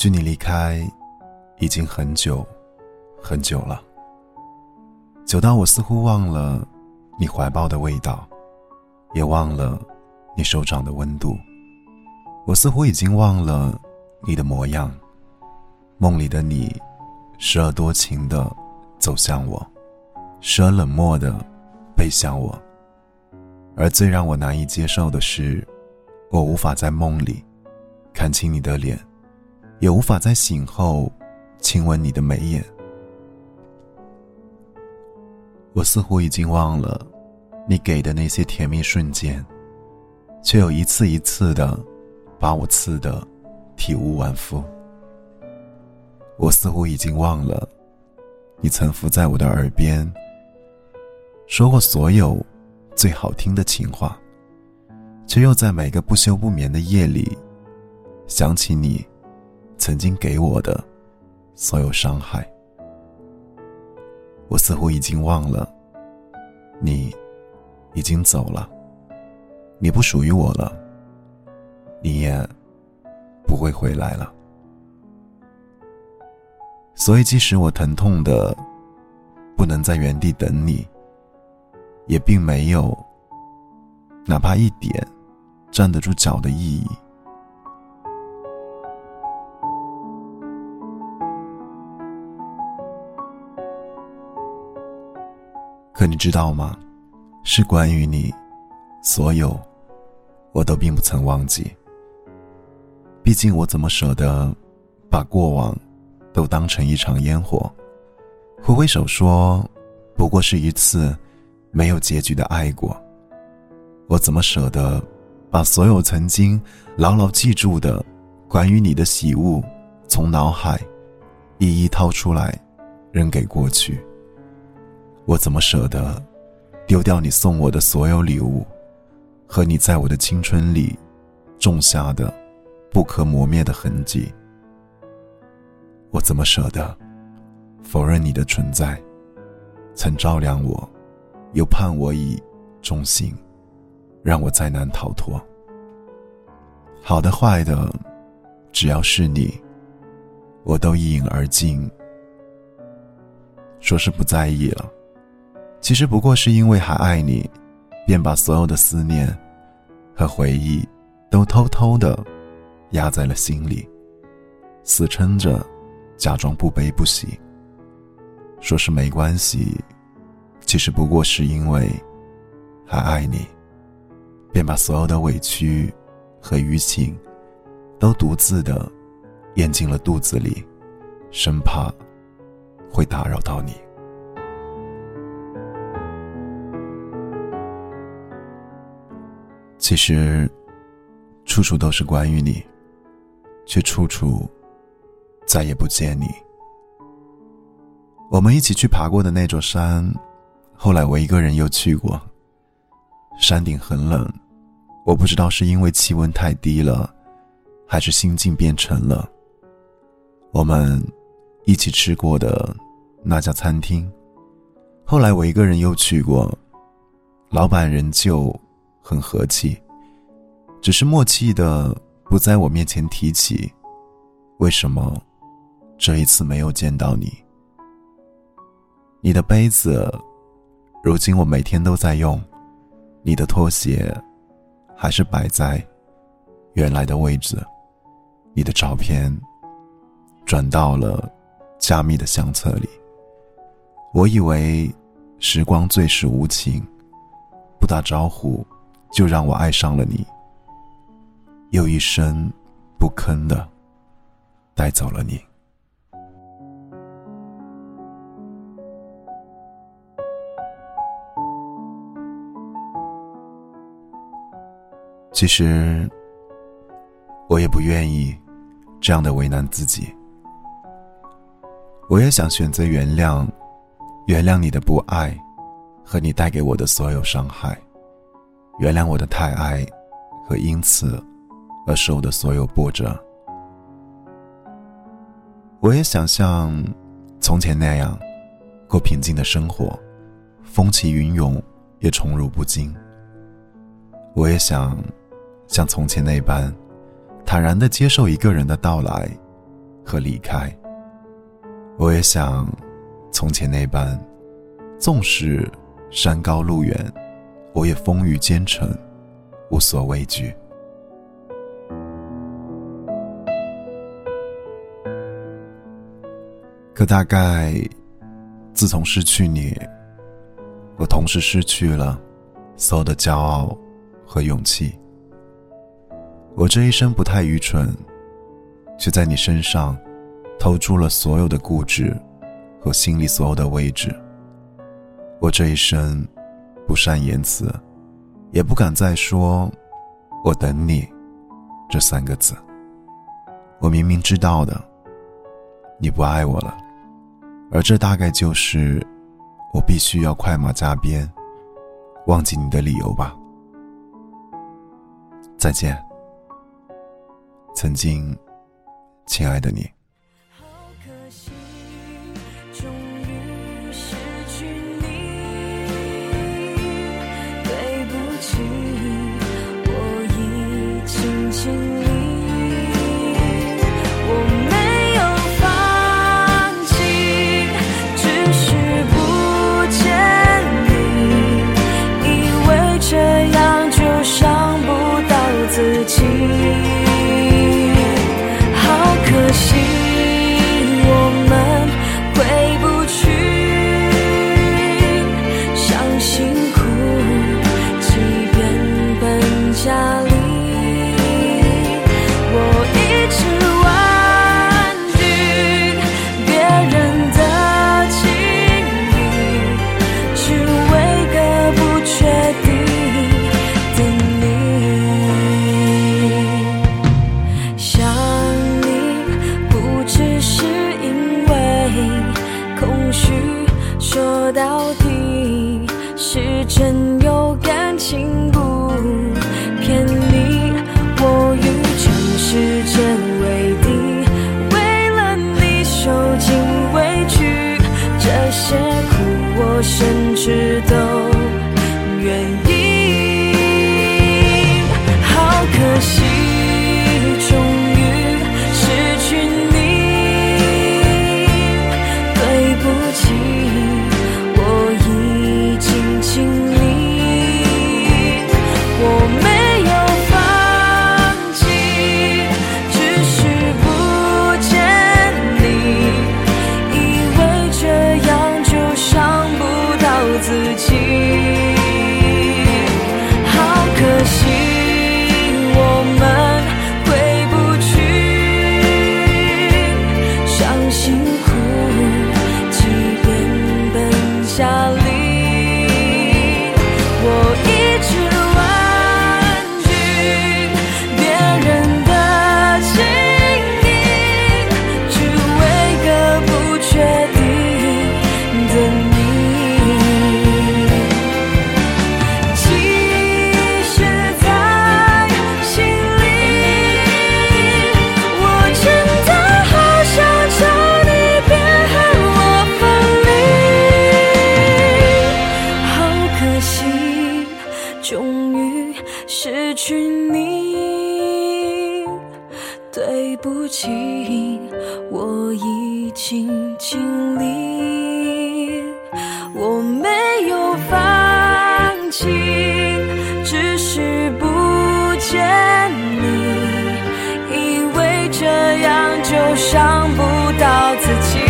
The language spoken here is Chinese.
距你离开，已经很久，很久了。久到我似乎忘了你怀抱的味道，也忘了你手掌的温度。我似乎已经忘了你的模样。梦里的你，时而多情的走向我，时而冷漠的背向我。而最让我难以接受的是，我无法在梦里看清你的脸。也无法在醒后亲吻你的眉眼。我似乎已经忘了你给的那些甜蜜瞬间，却又一次一次的把我刺得体无完肤。我似乎已经忘了你曾伏在我的耳边说过所有最好听的情话，却又在每个不休不眠的夜里想起你。曾经给我的所有伤害，我似乎已经忘了。你已经走了，你不属于我了，你也不会回来了。所以，即使我疼痛的不能在原地等你，也并没有哪怕一点站得住脚的意义。可你知道吗？是关于你，所有，我都并不曾忘记。毕竟我怎么舍得，把过往，都当成一场烟火，挥挥手说，不过是一次，没有结局的爱过。我怎么舍得，把所有曾经牢牢记住的，关于你的喜恶，从脑海，一一掏出来，扔给过去。我怎么舍得丢掉你送我的所有礼物，和你在我的青春里种下的不可磨灭的痕迹？我怎么舍得否认你的存在？曾照亮我，又判我以重刑，让我再难逃脱。好的坏的，只要是你，我都一饮而尽。说是不在意了。其实不过是因为还爱你，便把所有的思念和回忆都偷偷的压在了心里，死撑着，假装不悲不喜。说是没关系，其实不过是因为还爱你，便把所有的委屈和淤情都独自的咽进了肚子里，生怕会打扰到你。其实，处处都是关于你，却处处再也不见你。我们一起去爬过的那座山，后来我一个人又去过。山顶很冷，我不知道是因为气温太低了，还是心境变沉了。我们一起吃过的那家餐厅，后来我一个人又去过，老板仍旧。很和气，只是默契的不在我面前提起。为什么这一次没有见到你？你的杯子，如今我每天都在用。你的拖鞋，还是摆在原来的位置。你的照片，转到了加密的相册里。我以为时光最是无情，不打招呼。就让我爱上了你，又一声不吭的带走了你。其实，我也不愿意这样的为难自己。我也想选择原谅，原谅你的不爱，和你带给我的所有伤害。原谅我的太爱，和因此而受的所有波折。我也想像从前那样过平静的生活，风起云涌也宠辱不惊。我也想像从前那般坦然的接受一个人的到来，和离开。我也想，从前那般，纵使山高路远，我也风雨兼程，无所畏惧。可大概，自从失去你，我同时失去了所有的骄傲和勇气。我这一生不太愚蠢，却在你身上。投注了所有的固执和心里所有的位置。我这一生不善言辞，也不敢再说“我等你”这三个字。我明明知道的，你不爱我了，而这大概就是我必须要快马加鞭忘记你的理由吧。再见，曾经亲爱的你。到底是真有感情终于失去你，对不起，我已经尽力，我没有放弃，只是不见你，以为这样就伤不到自己。